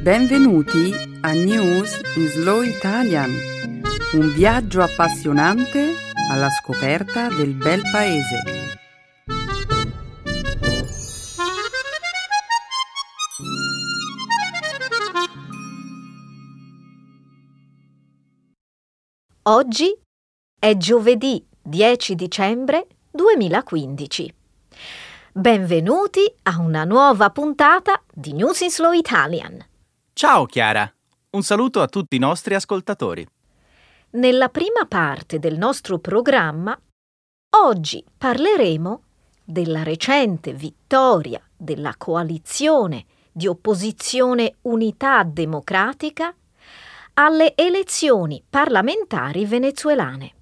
Benvenuti a News in Slow Italian, un viaggio appassionante alla scoperta del bel paese. Oggi è giovedì 10 dicembre 2015. Benvenuti a una nuova puntata di News in Slow Italian. Ciao Chiara, un saluto a tutti i nostri ascoltatori. Nella prima parte del nostro programma, oggi parleremo della recente vittoria della coalizione di opposizione Unità Democratica alle elezioni parlamentari venezuelane.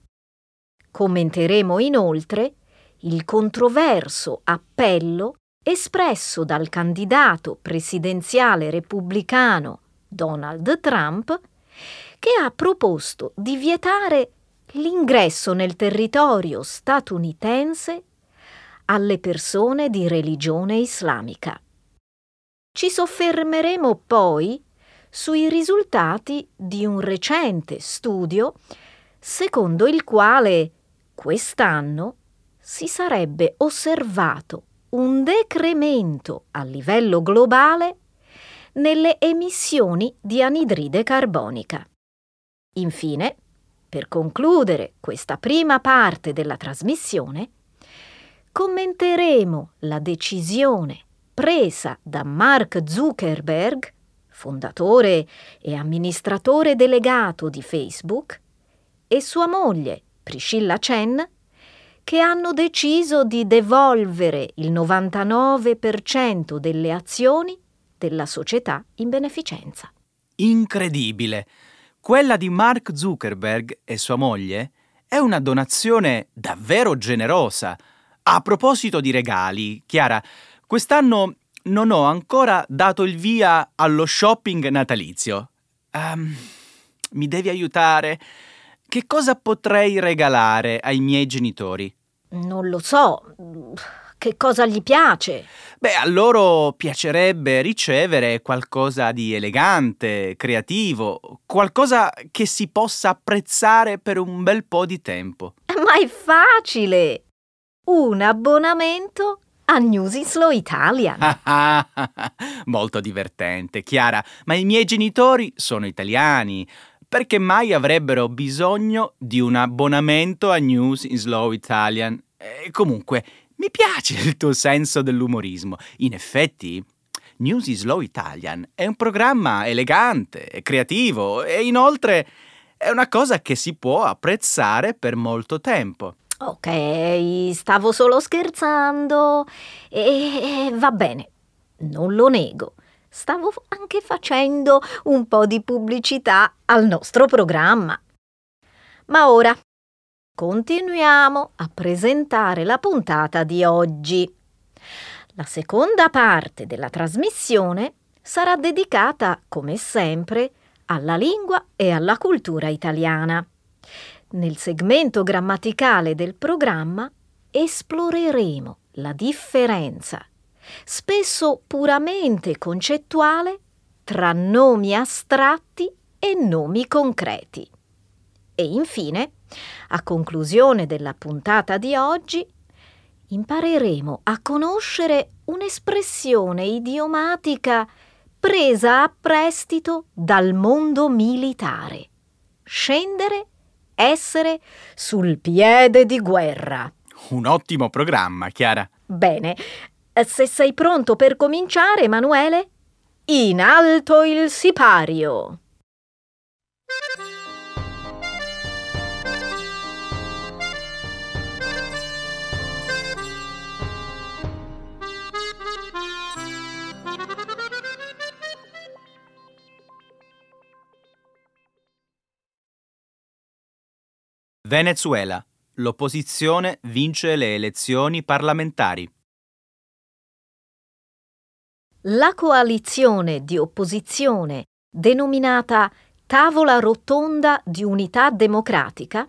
Commenteremo inoltre il controverso appello espresso dal candidato presidenziale repubblicano Donald Trump, che ha proposto di vietare l'ingresso nel territorio statunitense alle persone di religione islamica. Ci soffermeremo poi sui risultati di un recente studio secondo il quale quest'anno si sarebbe osservato un decremento a livello globale nelle emissioni di anidride carbonica. Infine, per concludere questa prima parte della trasmissione, commenteremo la decisione presa da Mark Zuckerberg, fondatore e amministratore delegato di Facebook, e sua moglie Priscilla Chen, che hanno deciso di devolvere il 99% delle azioni della società in beneficenza. Incredibile! Quella di Mark Zuckerberg e sua moglie è una donazione davvero generosa. A proposito di regali, Chiara, quest'anno non ho ancora dato il via allo shopping natalizio. Um, mi devi aiutare? Che cosa potrei regalare ai miei genitori? Non lo so. Che cosa gli piace? Beh, a loro piacerebbe ricevere qualcosa di elegante, creativo, qualcosa che si possa apprezzare per un bel po' di tempo. Ma è facile! Un abbonamento a News in Slow Italian. Molto divertente, Chiara, ma i miei genitori sono italiani perché mai avrebbero bisogno di un abbonamento a News in Slow Italian? E comunque, mi piace il tuo senso dell'umorismo. In effetti, News in Slow Italian è un programma elegante creativo e inoltre è una cosa che si può apprezzare per molto tempo. Ok, stavo solo scherzando e va bene, non lo nego stavo anche facendo un po' di pubblicità al nostro programma. Ma ora continuiamo a presentare la puntata di oggi. La seconda parte della trasmissione sarà dedicata, come sempre, alla lingua e alla cultura italiana. Nel segmento grammaticale del programma esploreremo la differenza spesso puramente concettuale, tra nomi astratti e nomi concreti. E infine, a conclusione della puntata di oggi, impareremo a conoscere un'espressione idiomatica presa a prestito dal mondo militare. Scendere, essere sul piede di guerra. Un ottimo programma, Chiara. Bene, se sei pronto per cominciare, Emanuele? In alto il sipario. Venezuela. L'opposizione vince le elezioni parlamentari. La coalizione di opposizione, denominata Tavola Rotonda di Unità Democratica,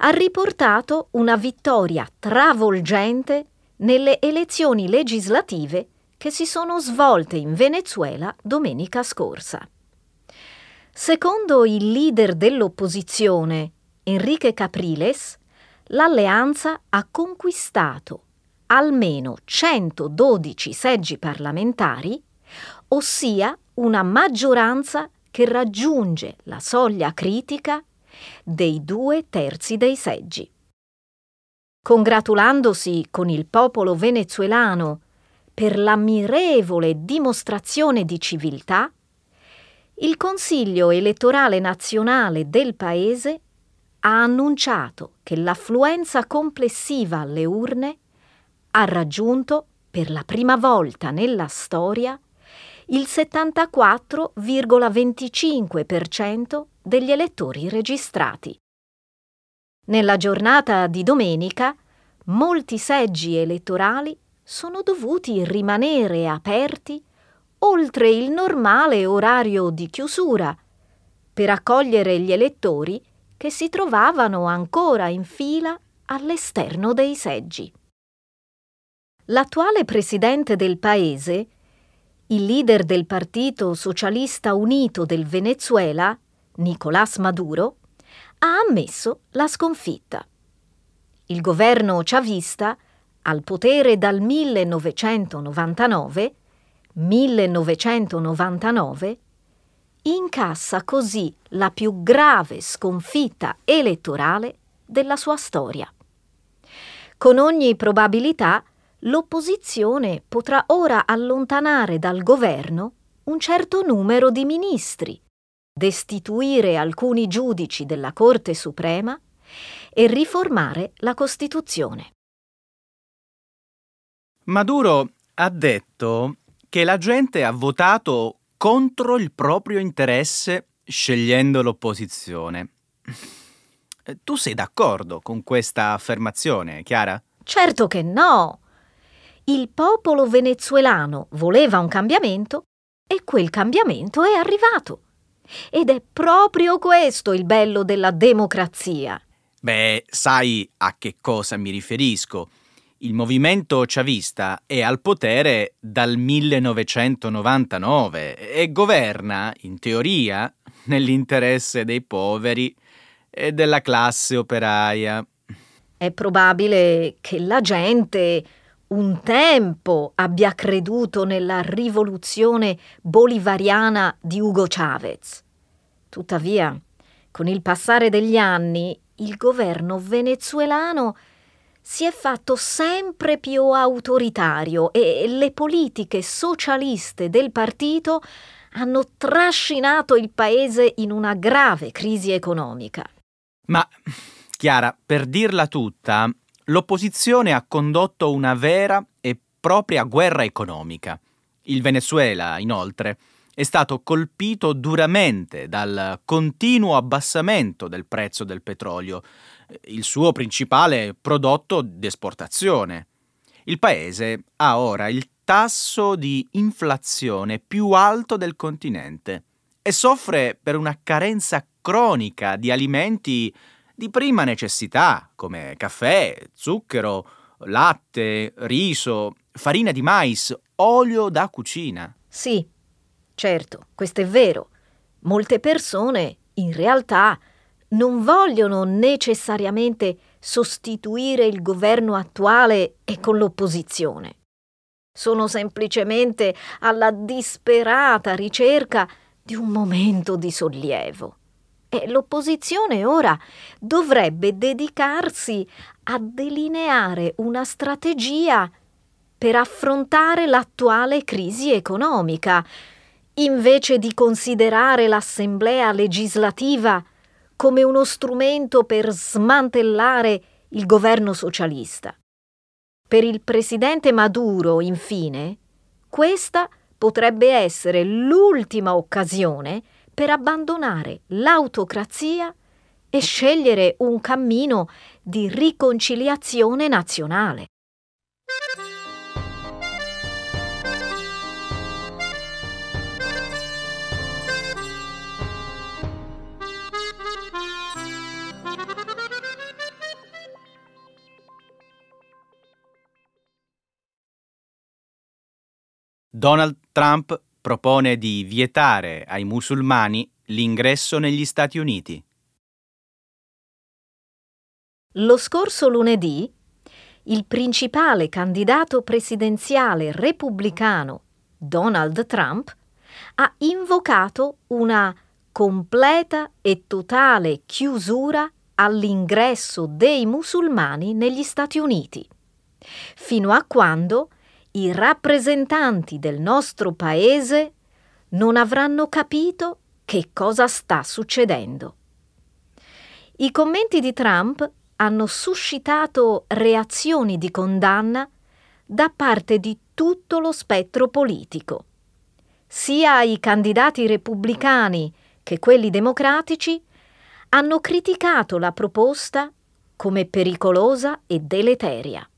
ha riportato una vittoria travolgente nelle elezioni legislative che si sono svolte in Venezuela domenica scorsa. Secondo il leader dell'opposizione, Enrique Capriles, l'alleanza ha conquistato almeno 112 seggi parlamentari, ossia una maggioranza che raggiunge la soglia critica dei due terzi dei seggi. Congratulandosi con il popolo venezuelano per l'ammirevole dimostrazione di civiltà, il Consiglio elettorale nazionale del Paese ha annunciato che l'affluenza complessiva alle urne ha raggiunto per la prima volta nella storia il 74,25% degli elettori registrati. Nella giornata di domenica molti seggi elettorali sono dovuti rimanere aperti oltre il normale orario di chiusura per accogliere gli elettori che si trovavano ancora in fila all'esterno dei seggi. L'attuale presidente del paese, il leader del Partito Socialista Unito del Venezuela, Nicolás Maduro, ha ammesso la sconfitta. Il governo chavista, al potere dal 1999, 1999, incassa così la più grave sconfitta elettorale della sua storia. Con ogni probabilità l'opposizione potrà ora allontanare dal governo un certo numero di ministri, destituire alcuni giudici della Corte Suprema e riformare la Costituzione. Maduro ha detto che la gente ha votato contro il proprio interesse scegliendo l'opposizione. Tu sei d'accordo con questa affermazione, Chiara? Certo che no il popolo venezuelano voleva un cambiamento e quel cambiamento è arrivato. Ed è proprio questo il bello della democrazia. Beh, sai a che cosa mi riferisco. Il movimento chavista è al potere dal 1999 e governa, in teoria, nell'interesse dei poveri e della classe operaia. È probabile che la gente un tempo abbia creduto nella rivoluzione bolivariana di Hugo Chavez. Tuttavia, con il passare degli anni, il governo venezuelano si è fatto sempre più autoritario e le politiche socialiste del partito hanno trascinato il paese in una grave crisi economica. Ma, Chiara, per dirla tutta, l'opposizione ha condotto una vera e propria guerra economica. Il Venezuela, inoltre, è stato colpito duramente dal continuo abbassamento del prezzo del petrolio, il suo principale prodotto d'esportazione. Il paese ha ora il tasso di inflazione più alto del continente e soffre per una carenza cronica di alimenti di prima necessità, come caffè, zucchero, latte, riso, farina di mais, olio da cucina. Sì, certo, questo è vero. Molte persone, in realtà, non vogliono necessariamente sostituire il governo attuale e con l'opposizione. Sono semplicemente alla disperata ricerca di un momento di sollievo. E l'opposizione ora dovrebbe dedicarsi a delineare una strategia per affrontare l'attuale crisi economica, invece di considerare l'Assemblea legislativa come uno strumento per smantellare il governo socialista. Per il presidente Maduro, infine, questa potrebbe essere l'ultima occasione per abbandonare l'autocrazia e scegliere un cammino di riconciliazione nazionale. Donald Trump propone di vietare ai musulmani l'ingresso negli Stati Uniti. Lo scorso lunedì il principale candidato presidenziale repubblicano, Donald Trump, ha invocato una completa e totale chiusura all'ingresso dei musulmani negli Stati Uniti, fino a quando i rappresentanti del nostro paese non avranno capito che cosa sta succedendo. I commenti di Trump hanno suscitato reazioni di condanna da parte di tutto lo spettro politico. Sia i candidati repubblicani che quelli democratici hanno criticato la proposta come pericolosa e deleteria.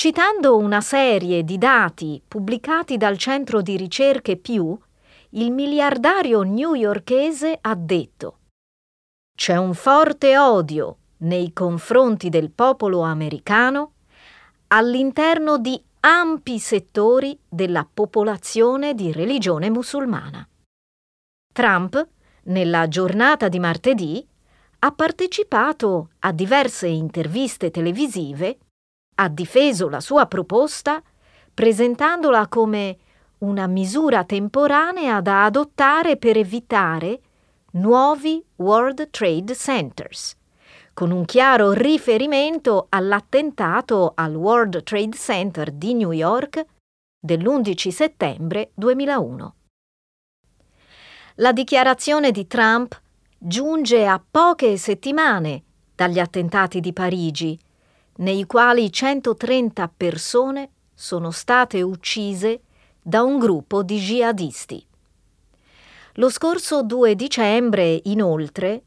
Citando una serie di dati pubblicati dal centro di ricerche Pew, il miliardario newyorkese ha detto C'è un forte odio nei confronti del popolo americano all'interno di ampi settori della popolazione di religione musulmana. Trump, nella giornata di martedì, ha partecipato a diverse interviste televisive, ha difeso la sua proposta presentandola come una misura temporanea da adottare per evitare nuovi World Trade Centers con un chiaro riferimento all'attentato al World Trade Center di New York dell'11 settembre 2001. La dichiarazione di Trump giunge a poche settimane dagli attentati di Parigi, nei quali 130 persone sono state uccise da un gruppo di jihadisti. Lo scorso 2 dicembre, inoltre,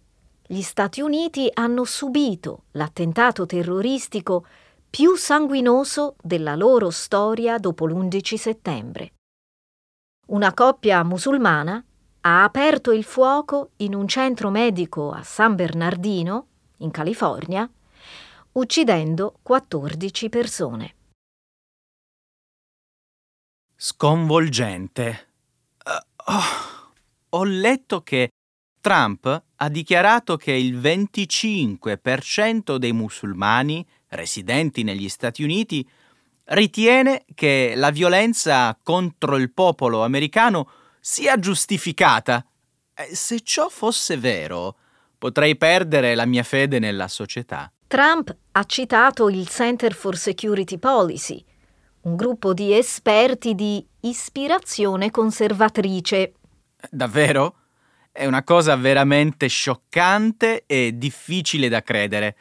gli Stati Uniti hanno subito l'attentato terroristico più sanguinoso della loro storia dopo l'11 settembre. Una coppia musulmana ha aperto il fuoco in un centro medico a San Bernardino, in California, uccidendo 14 persone. Sconvolgente. Uh, oh, ho letto che Trump ha dichiarato che il 25% dei musulmani residenti negli Stati Uniti ritiene che la violenza contro il popolo americano sia giustificata. Se ciò fosse vero, potrei perdere la mia fede nella società. Trump ha citato il Center for Security Policy, un gruppo di esperti di ispirazione conservatrice. Davvero? È una cosa veramente scioccante e difficile da credere.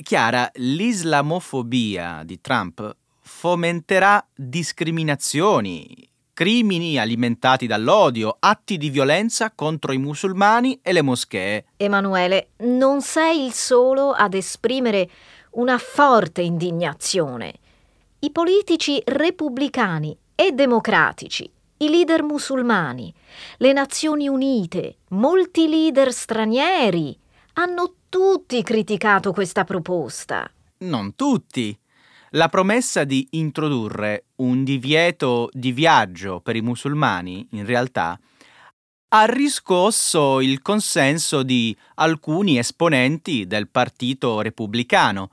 Chiara, l'islamofobia di Trump fomenterà discriminazioni, crimini alimentati dall'odio, atti di violenza contro i musulmani e le moschee. Emanuele, non sei il solo ad esprimere una forte indignazione. I politici repubblicani e democratici i leader musulmani, le Nazioni Unite, molti leader stranieri hanno tutti criticato questa proposta. Non tutti. La promessa di introdurre un divieto di viaggio per i musulmani, in realtà, ha riscosso il consenso di alcuni esponenti del Partito Repubblicano.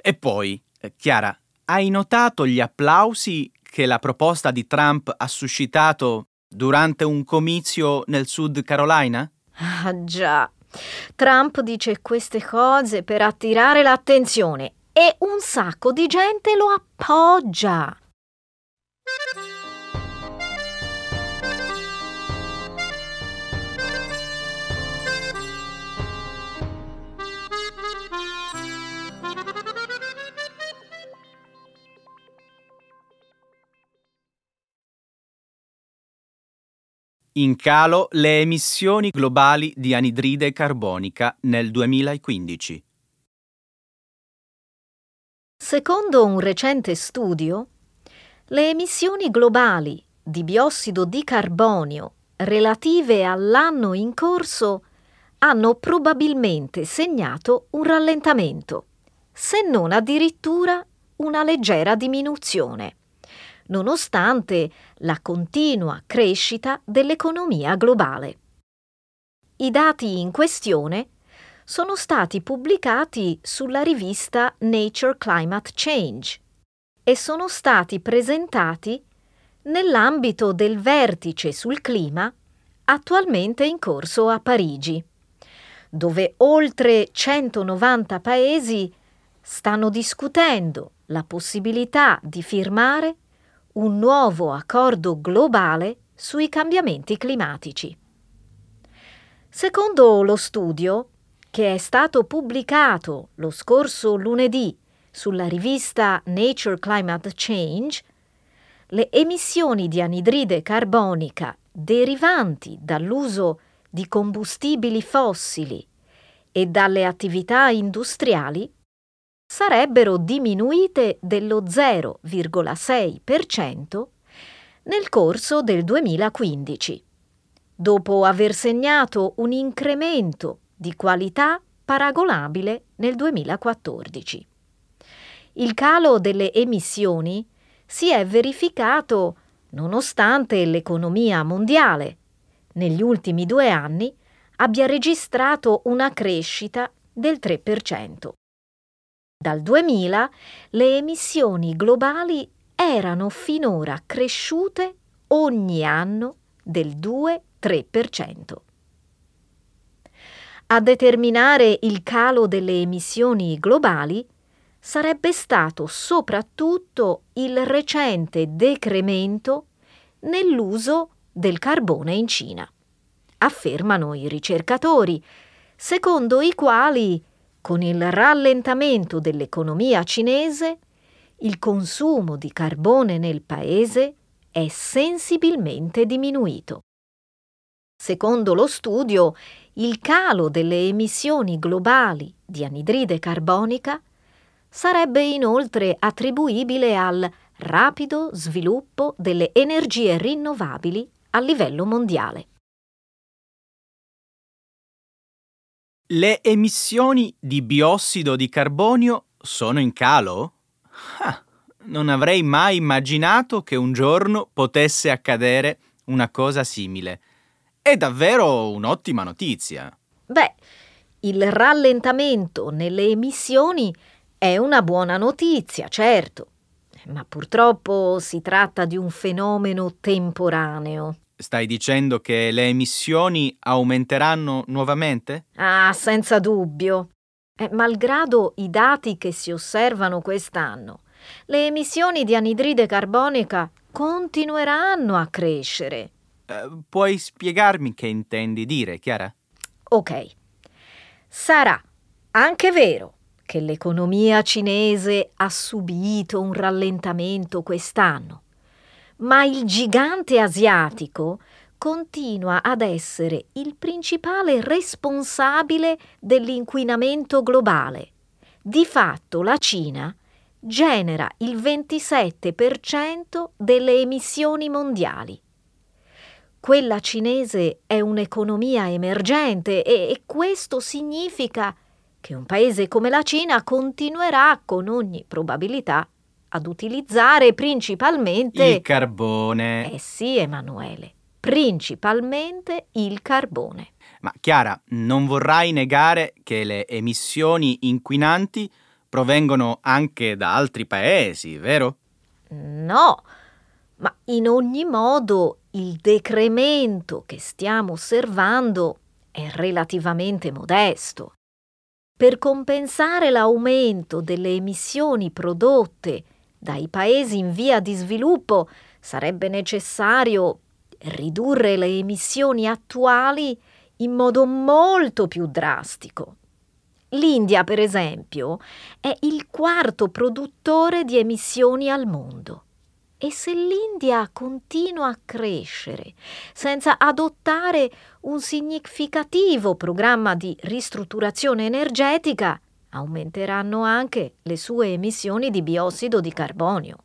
E poi, Chiara, hai notato gli applausi che la proposta di Trump ha suscitato durante un comizio nel Sud Carolina? Ah già, Trump dice queste cose per attirare l'attenzione e un sacco di gente lo appoggia. in calo le emissioni globali di anidride carbonica nel 2015. Secondo un recente studio, le emissioni globali di biossido di carbonio relative all'anno in corso hanno probabilmente segnato un rallentamento, se non addirittura una leggera diminuzione nonostante la continua crescita dell'economia globale. I dati in questione sono stati pubblicati sulla rivista Nature Climate Change e sono stati presentati nell'ambito del vertice sul clima attualmente in corso a Parigi, dove oltre 190 paesi stanno discutendo la possibilità di firmare un nuovo accordo globale sui cambiamenti climatici. Secondo lo studio, che è stato pubblicato lo scorso lunedì sulla rivista Nature Climate Change, le emissioni di anidride carbonica derivanti dall'uso di combustibili fossili e dalle attività industriali sarebbero diminuite dello 0,6% nel corso del 2015, dopo aver segnato un incremento di qualità paragonabile nel 2014. Il calo delle emissioni si è verificato nonostante l'economia mondiale negli ultimi due anni abbia registrato una crescita del 3%. Dal 2000 le emissioni globali erano finora cresciute ogni anno del 2-3%. A determinare il calo delle emissioni globali sarebbe stato soprattutto il recente decremento nell'uso del carbone in Cina, affermano i ricercatori, secondo i quali, con il rallentamento dell'economia cinese, il consumo di carbone nel paese è sensibilmente diminuito. Secondo lo studio, il calo delle emissioni globali di anidride carbonica sarebbe inoltre attribuibile al rapido sviluppo delle energie rinnovabili a livello mondiale. Le emissioni di biossido di carbonio sono in calo? Ah, non avrei mai immaginato che un giorno potesse accadere una cosa simile. È davvero un'ottima notizia. Beh, il rallentamento nelle emissioni è una buona notizia, certo, ma purtroppo si tratta di un fenomeno temporaneo. Stai dicendo che le emissioni aumenteranno nuovamente? Ah, senza dubbio. Eh, malgrado i dati che si osservano quest'anno, le emissioni di anidride carbonica continueranno a crescere. Eh, puoi spiegarmi che intendi dire, Chiara? Ok. Sarà anche vero che l'economia cinese ha subito un rallentamento quest'anno, ma il gigante asiatico continua ad essere il principale responsabile dell'inquinamento globale. Di fatto la Cina genera il 27% delle emissioni mondiali quella cinese è un'economia emergente e, e questo significa che un paese come la Cina continuerà con ogni probabilità ad utilizzare principalmente il carbone. Eh sì, Emanuele, principalmente il carbone. Ma Chiara, non vorrai negare che le emissioni inquinanti provengono anche da altri paesi, vero? No, ma in ogni modo il decremento che stiamo osservando è relativamente modesto. Per compensare l'aumento delle emissioni prodotte dai paesi in via di sviluppo sarebbe necessario ridurre le emissioni attuali in modo molto più drastico. L'India, per esempio, è il quarto produttore di emissioni al mondo. E se l'India continua a crescere senza adottare un significativo programma di ristrutturazione energetica, aumenteranno anche le sue emissioni di biossido di carbonio.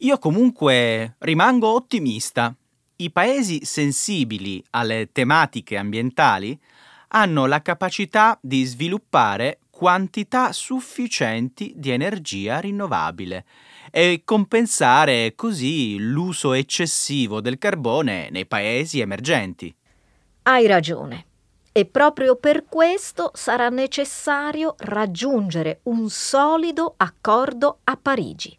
Io comunque rimango ottimista. I paesi sensibili alle tematiche ambientali hanno la capacità di sviluppare quantità sufficienti di energia rinnovabile e compensare così l'uso eccessivo del carbone nei paesi emergenti. Hai ragione. E proprio per questo sarà necessario raggiungere un solido accordo a Parigi.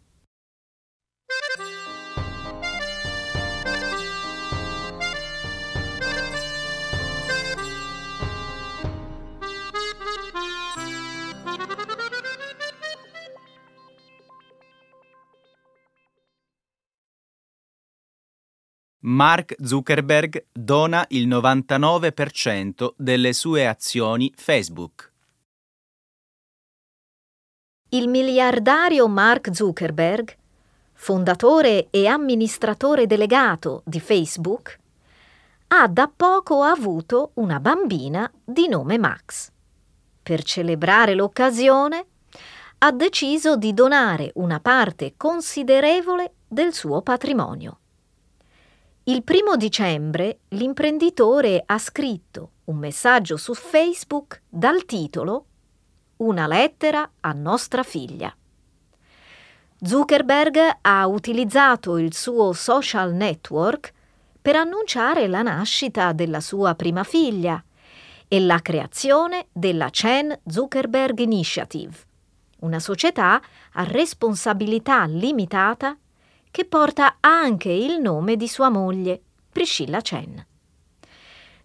Mark Zuckerberg dona il 99% delle sue azioni Facebook. Il miliardario Mark Zuckerberg, fondatore e amministratore delegato di Facebook, ha da poco avuto una bambina di nome Max. Per celebrare l'occasione, ha deciso di donare una parte considerevole del suo patrimonio. Il primo dicembre l'imprenditore ha scritto un messaggio su Facebook dal titolo Una lettera a nostra figlia. Zuckerberg ha utilizzato il suo social network per annunciare la nascita della sua prima figlia e la creazione della Chen Zuckerberg Initiative, una società a responsabilità limitata che porta anche il nome di sua moglie, Priscilla Chen.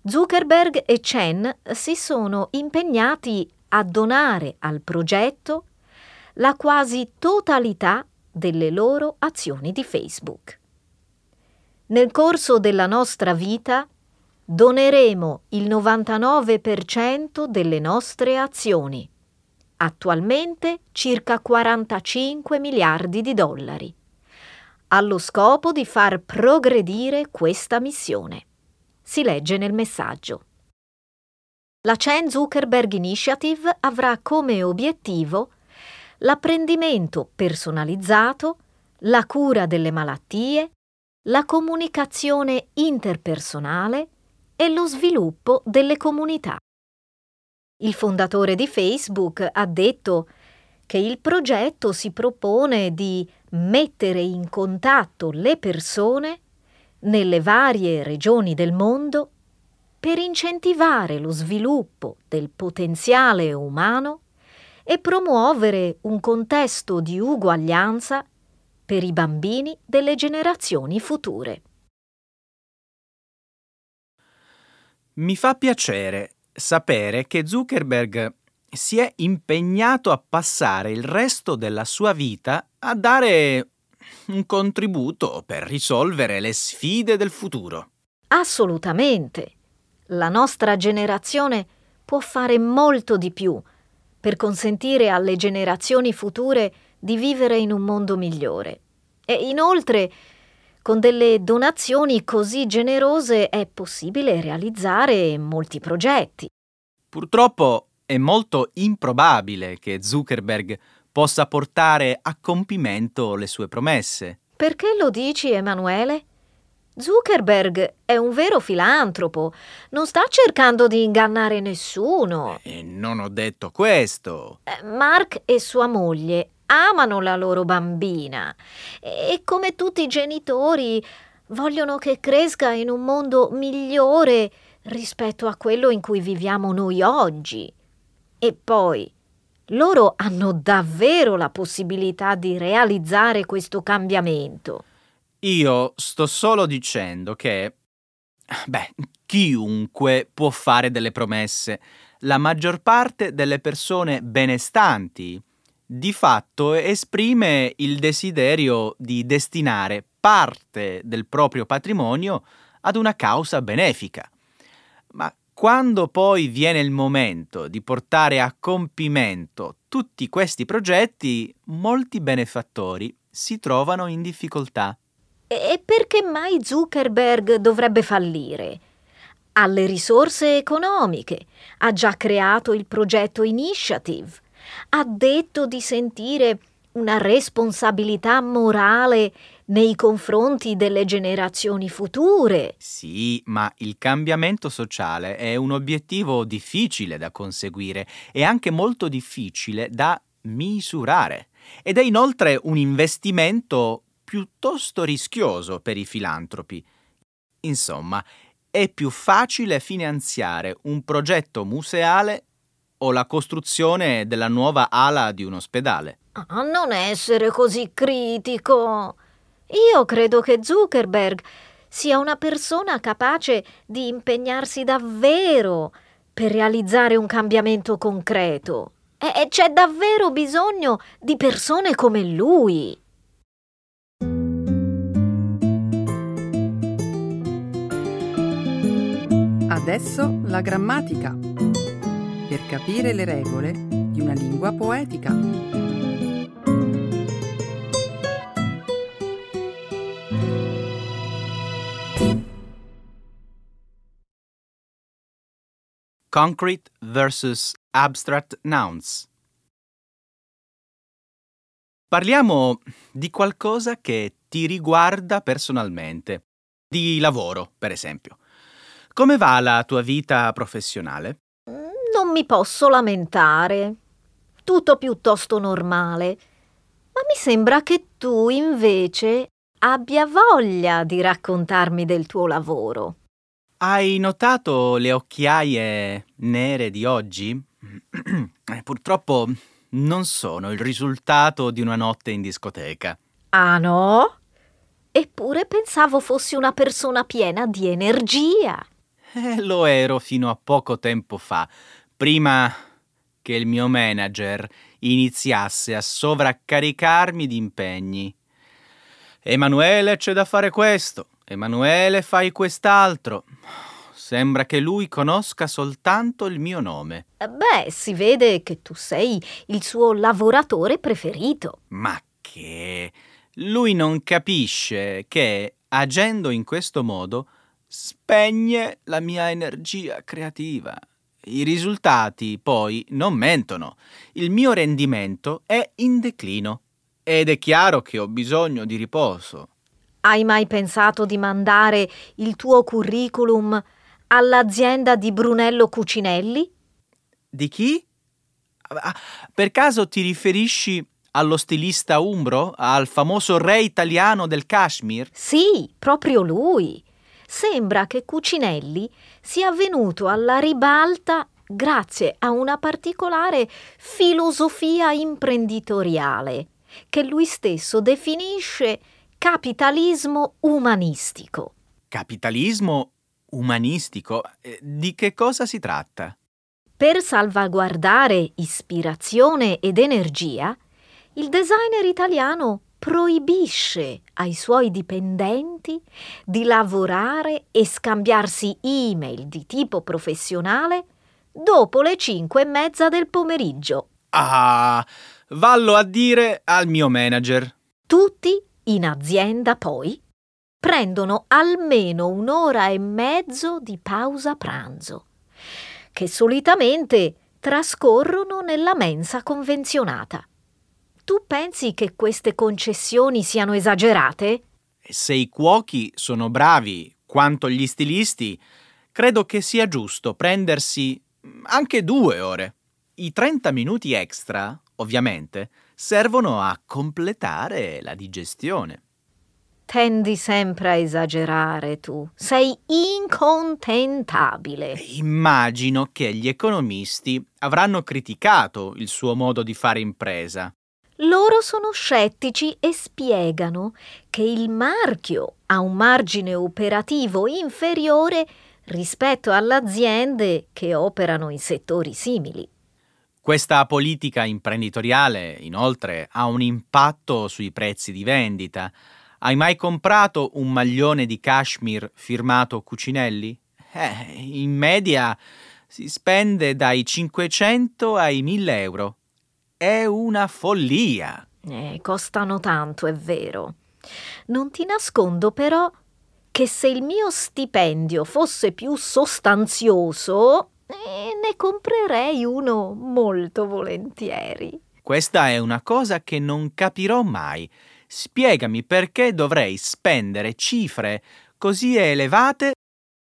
Zuckerberg e Chen si sono impegnati a donare al progetto la quasi totalità delle loro azioni di Facebook. Nel corso della nostra vita doneremo il 99% delle nostre azioni, attualmente circa 45 miliardi di dollari allo scopo di far progredire questa missione. Si legge nel messaggio. La Chen Zuckerberg Initiative avrà come obiettivo l'apprendimento personalizzato, la cura delle malattie, la comunicazione interpersonale e lo sviluppo delle comunità. Il fondatore di Facebook ha detto che il progetto si propone di mettere in contatto le persone nelle varie regioni del mondo per incentivare lo sviluppo del potenziale umano e promuovere un contesto di uguaglianza per i bambini delle generazioni future. Mi fa piacere sapere che Zuckerberg si è impegnato a passare il resto della sua vita a dare un contributo per risolvere le sfide del futuro. Assolutamente. La nostra generazione può fare molto di più per consentire alle generazioni future di vivere in un mondo migliore. E inoltre, con delle donazioni così generose è possibile realizzare molti progetti. Purtroppo è molto improbabile che Zuckerberg possa portare a compimento le sue promesse. Perché lo dici, Emanuele? Zuckerberg è un vero filantropo, non sta cercando di ingannare nessuno. E non ho detto questo. Eh, Mark e sua moglie amano la loro bambina e come tutti i genitori vogliono che cresca in un mondo migliore rispetto a quello in cui viviamo noi oggi. E poi, loro hanno davvero la possibilità di realizzare questo cambiamento. Io sto solo dicendo che, beh, chiunque può fare delle promesse. La maggior parte delle persone benestanti di fatto esprime il desiderio di destinare parte del proprio patrimonio ad una causa benefica. Ma quando poi viene il momento di portare a compimento tutti questi progetti, molti benefattori si trovano in difficoltà. E perché mai Zuckerberg dovrebbe fallire? Ha le risorse economiche, ha già creato il progetto Initiative, ha detto di sentire una responsabilità morale nei confronti delle generazioni future. Sì, ma il cambiamento sociale è un obiettivo difficile da conseguire e anche molto difficile da misurare. ed è inoltre un investimento piuttosto rischioso per i filantropi. Insomma, è più facile finanziare un progetto museale o la costruzione della nuova ala di un ospedale. Ah, non essere così critico. Io credo che Zuckerberg sia una persona capace di impegnarsi davvero per realizzare un cambiamento concreto. E c'è davvero bisogno di persone come lui. Adesso la grammatica. Per capire le regole di una lingua poetica. Concrete versus abstract nouns. Parliamo di qualcosa che ti riguarda personalmente, di lavoro, per esempio. Come va la tua vita professionale? Non mi posso lamentare. Tutto piuttosto normale. Ma mi sembra che tu, invece, abbia voglia di raccontarmi del tuo lavoro. Hai notato le occhiaie nere di oggi? Eh, purtroppo non sono il risultato di una notte in discoteca. Ah no? Eppure pensavo fossi una persona piena di energia. Eh, lo ero fino a poco tempo fa, prima che il mio manager iniziasse a sovraccaricarmi di impegni. Emanuele, c'è da fare questo. Emanuele, fai quest'altro. Sembra che lui conosca soltanto il mio nome. Beh, si vede che tu sei il suo lavoratore preferito. Ma che? Lui non capisce che, agendo in questo modo, spegne la mia energia creativa. I risultati, poi, non mentono. Il mio rendimento è in declino. Ed è chiaro che ho bisogno di riposo. Hai mai pensato di mandare il tuo curriculum all'azienda di Brunello Cucinelli? Di chi? Ah, per caso ti riferisci allo stilista umbro, al famoso re italiano del Kashmir? Sì, proprio lui. Sembra che Cucinelli sia venuto alla ribalta grazie a una particolare filosofia imprenditoriale che lui stesso definisce capitalismo umanistico. Capitalismo umanistico? Eh, di che cosa si tratta? Per salvaguardare ispirazione ed energia, il designer italiano proibisce ai suoi dipendenti di lavorare e scambiarsi email di tipo professionale dopo le cinque e mezza del pomeriggio. Ah, vallo a dire al mio manager. Tutti in azienda poi prendono almeno un'ora e mezzo di pausa pranzo, che solitamente trascorrono nella mensa convenzionata. Tu pensi che queste concessioni siano esagerate? Se i cuochi sono bravi quanto gli stilisti, credo che sia giusto prendersi anche due ore. I 30 minuti extra, ovviamente, servono a completare la digestione. Tendi sempre a esagerare tu. Sei incontentabile. Immagino che gli economisti avranno criticato il suo modo di fare impresa. Loro sono scettici e spiegano che il marchio ha un margine operativo inferiore rispetto alle aziende che operano in settori simili. Questa politica imprenditoriale, inoltre, ha un impatto sui prezzi di vendita. Hai mai comprato un maglione di cashmere firmato Cucinelli? Eh, in media si spende dai 500 ai 1000 euro. È una follia. Eh, costano tanto, è vero. Non ti nascondo però che se il mio stipendio fosse più sostanzioso, eh, ne comprerei uno molto volentieri. Questa è una cosa che non capirò mai. Spiegami perché dovrei spendere cifre così elevate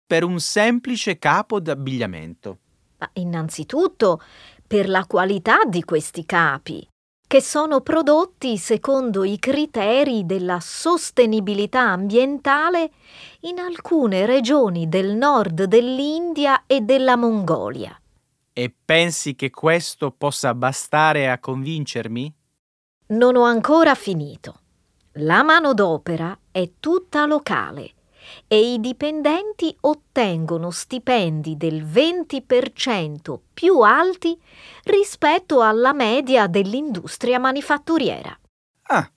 per un semplice capo d'abbigliamento. Ma innanzitutto per la qualità di questi capi, che sono prodotti secondo i criteri della sostenibilità ambientale in alcune regioni del nord dell'India e della Mongolia. E pensi che questo possa bastare a convincermi? Non ho ancora finito. La manodopera è tutta locale e i dipendenti ottengono stipendi del 20% più alti rispetto alla media dell'industria manifatturiera. Ah,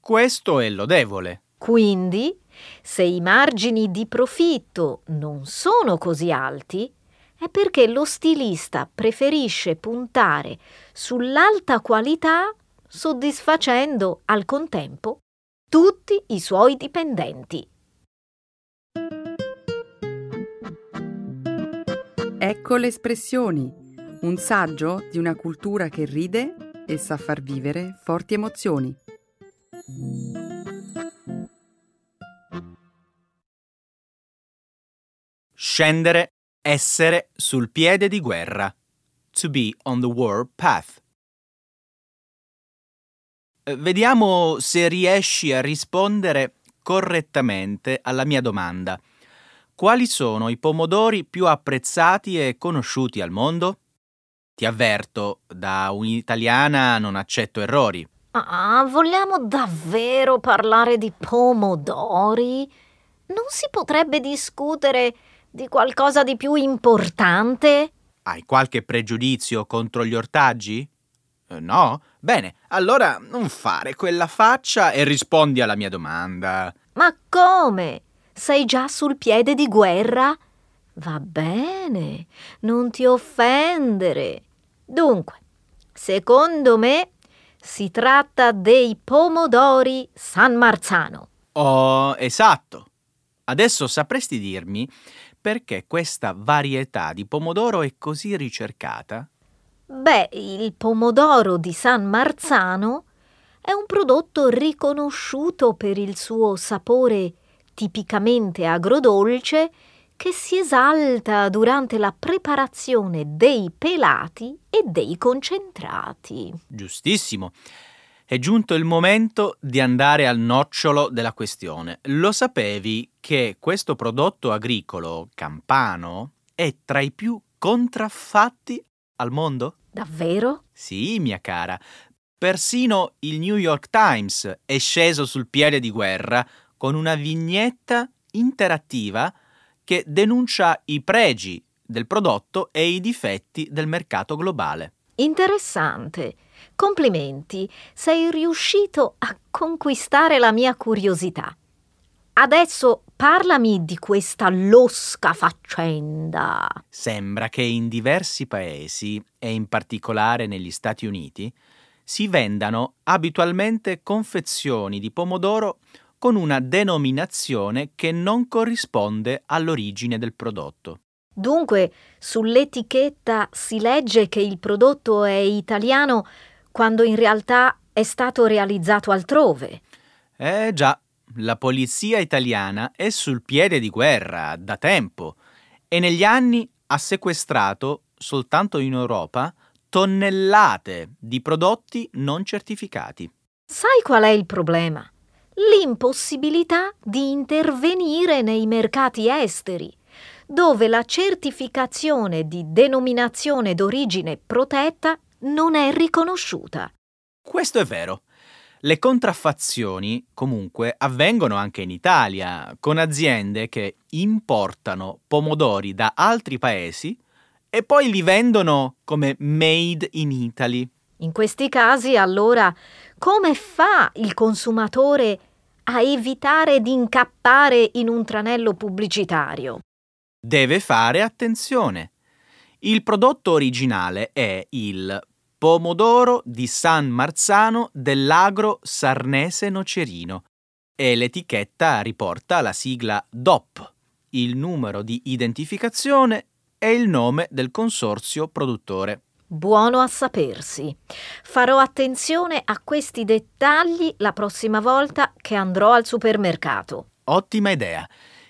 questo è lodevole. Quindi, se i margini di profitto non sono così alti, è perché lo stilista preferisce puntare sull'alta qualità soddisfacendo al contempo tutti i suoi dipendenti. Ecco le espressioni, un saggio di una cultura che ride e sa far vivere forti emozioni. Scendere, essere sul piede di guerra. To be on the war path. Eh, Vediamo se riesci a rispondere correttamente alla mia domanda. Quali sono i pomodori più apprezzati e conosciuti al mondo? Ti avverto, da un'italiana non accetto errori. Ah, vogliamo davvero parlare di pomodori? Non si potrebbe discutere di qualcosa di più importante? Hai qualche pregiudizio contro gli ortaggi? Eh, no? Bene, allora non fare quella faccia e rispondi alla mia domanda. Ma come? Sei già sul piede di guerra? Va bene, non ti offendere. Dunque, secondo me si tratta dei pomodori San Marzano. Oh, esatto. Adesso sapresti dirmi perché questa varietà di pomodoro è così ricercata? Beh, il pomodoro di San Marzano è un prodotto riconosciuto per il suo sapore tipicamente agrodolce che si esalta durante la preparazione dei pelati e dei concentrati. Giustissimo. È giunto il momento di andare al nocciolo della questione. Lo sapevi che questo prodotto agricolo campano è tra i più contraffatti al mondo? Davvero? Sì, mia cara. Persino il New York Times è sceso sul piede di guerra con una vignetta interattiva che denuncia i pregi del prodotto e i difetti del mercato globale. Interessante. Complimenti, sei riuscito a conquistare la mia curiosità. Adesso parlami di questa losca faccenda. Sembra che in diversi paesi, e in particolare negli Stati Uniti, si vendano abitualmente confezioni di pomodoro con una denominazione che non corrisponde all'origine del prodotto. Dunque, sull'etichetta si legge che il prodotto è italiano quando in realtà è stato realizzato altrove. Eh già, la polizia italiana è sul piede di guerra da tempo e negli anni ha sequestrato, soltanto in Europa, tonnellate di prodotti non certificati. Sai qual è il problema? L'impossibilità di intervenire nei mercati esteri, dove la certificazione di denominazione d'origine protetta non è riconosciuta. Questo è vero. Le contraffazioni, comunque, avvengono anche in Italia, con aziende che importano pomodori da altri paesi e poi li vendono come made in Italy. In questi casi, allora, come fa il consumatore a evitare di incappare in un tranello pubblicitario? Deve fare attenzione. Il prodotto originale è il pomodoro di San Marzano dell'agro sarnese nocerino e l'etichetta riporta la sigla DOP, il numero di identificazione e il nome del consorzio produttore. Buono a sapersi. Farò attenzione a questi dettagli la prossima volta che andrò al supermercato. Ottima idea.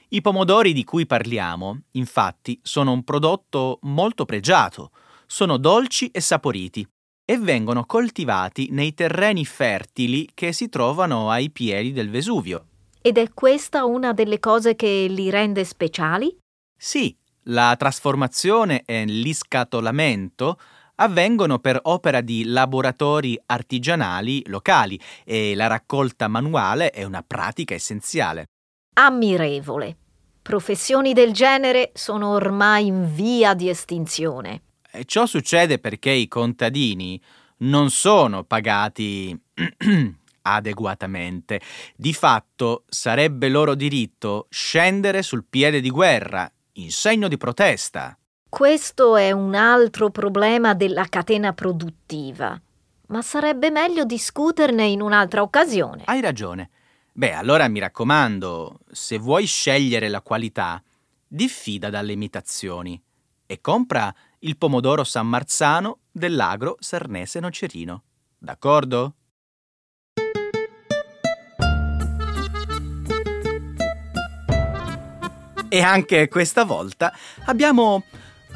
I pomodori di cui parliamo, infatti, sono un prodotto molto pregiato. Sono dolci e saporiti e vengono coltivati nei terreni fertili che si trovano ai piedi del Vesuvio. Ed è questa una delle cose che li rende speciali? Sì, la trasformazione e l'iscatolamento avvengono per opera di laboratori artigianali locali e la raccolta manuale è una pratica essenziale. Ammirevole. Professioni del genere sono ormai in via di estinzione. E ciò succede perché i contadini non sono pagati adeguatamente. Di fatto sarebbe loro diritto scendere sul piede di guerra in segno di protesta. Questo è un altro problema della catena produttiva, ma sarebbe meglio discuterne in un'altra occasione. Hai ragione. Beh, allora mi raccomando, se vuoi scegliere la qualità, diffida dalle imitazioni e compra il pomodoro San Marzano dell'agro Sarnese Nocerino. D'accordo? E anche questa volta abbiamo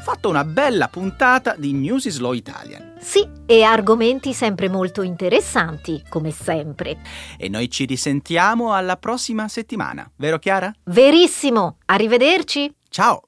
fatto una bella puntata di News is Slow Italian. Sì, e argomenti sempre molto interessanti, come sempre. E noi ci risentiamo alla prossima settimana, vero Chiara? Verissimo! Arrivederci! Ciao!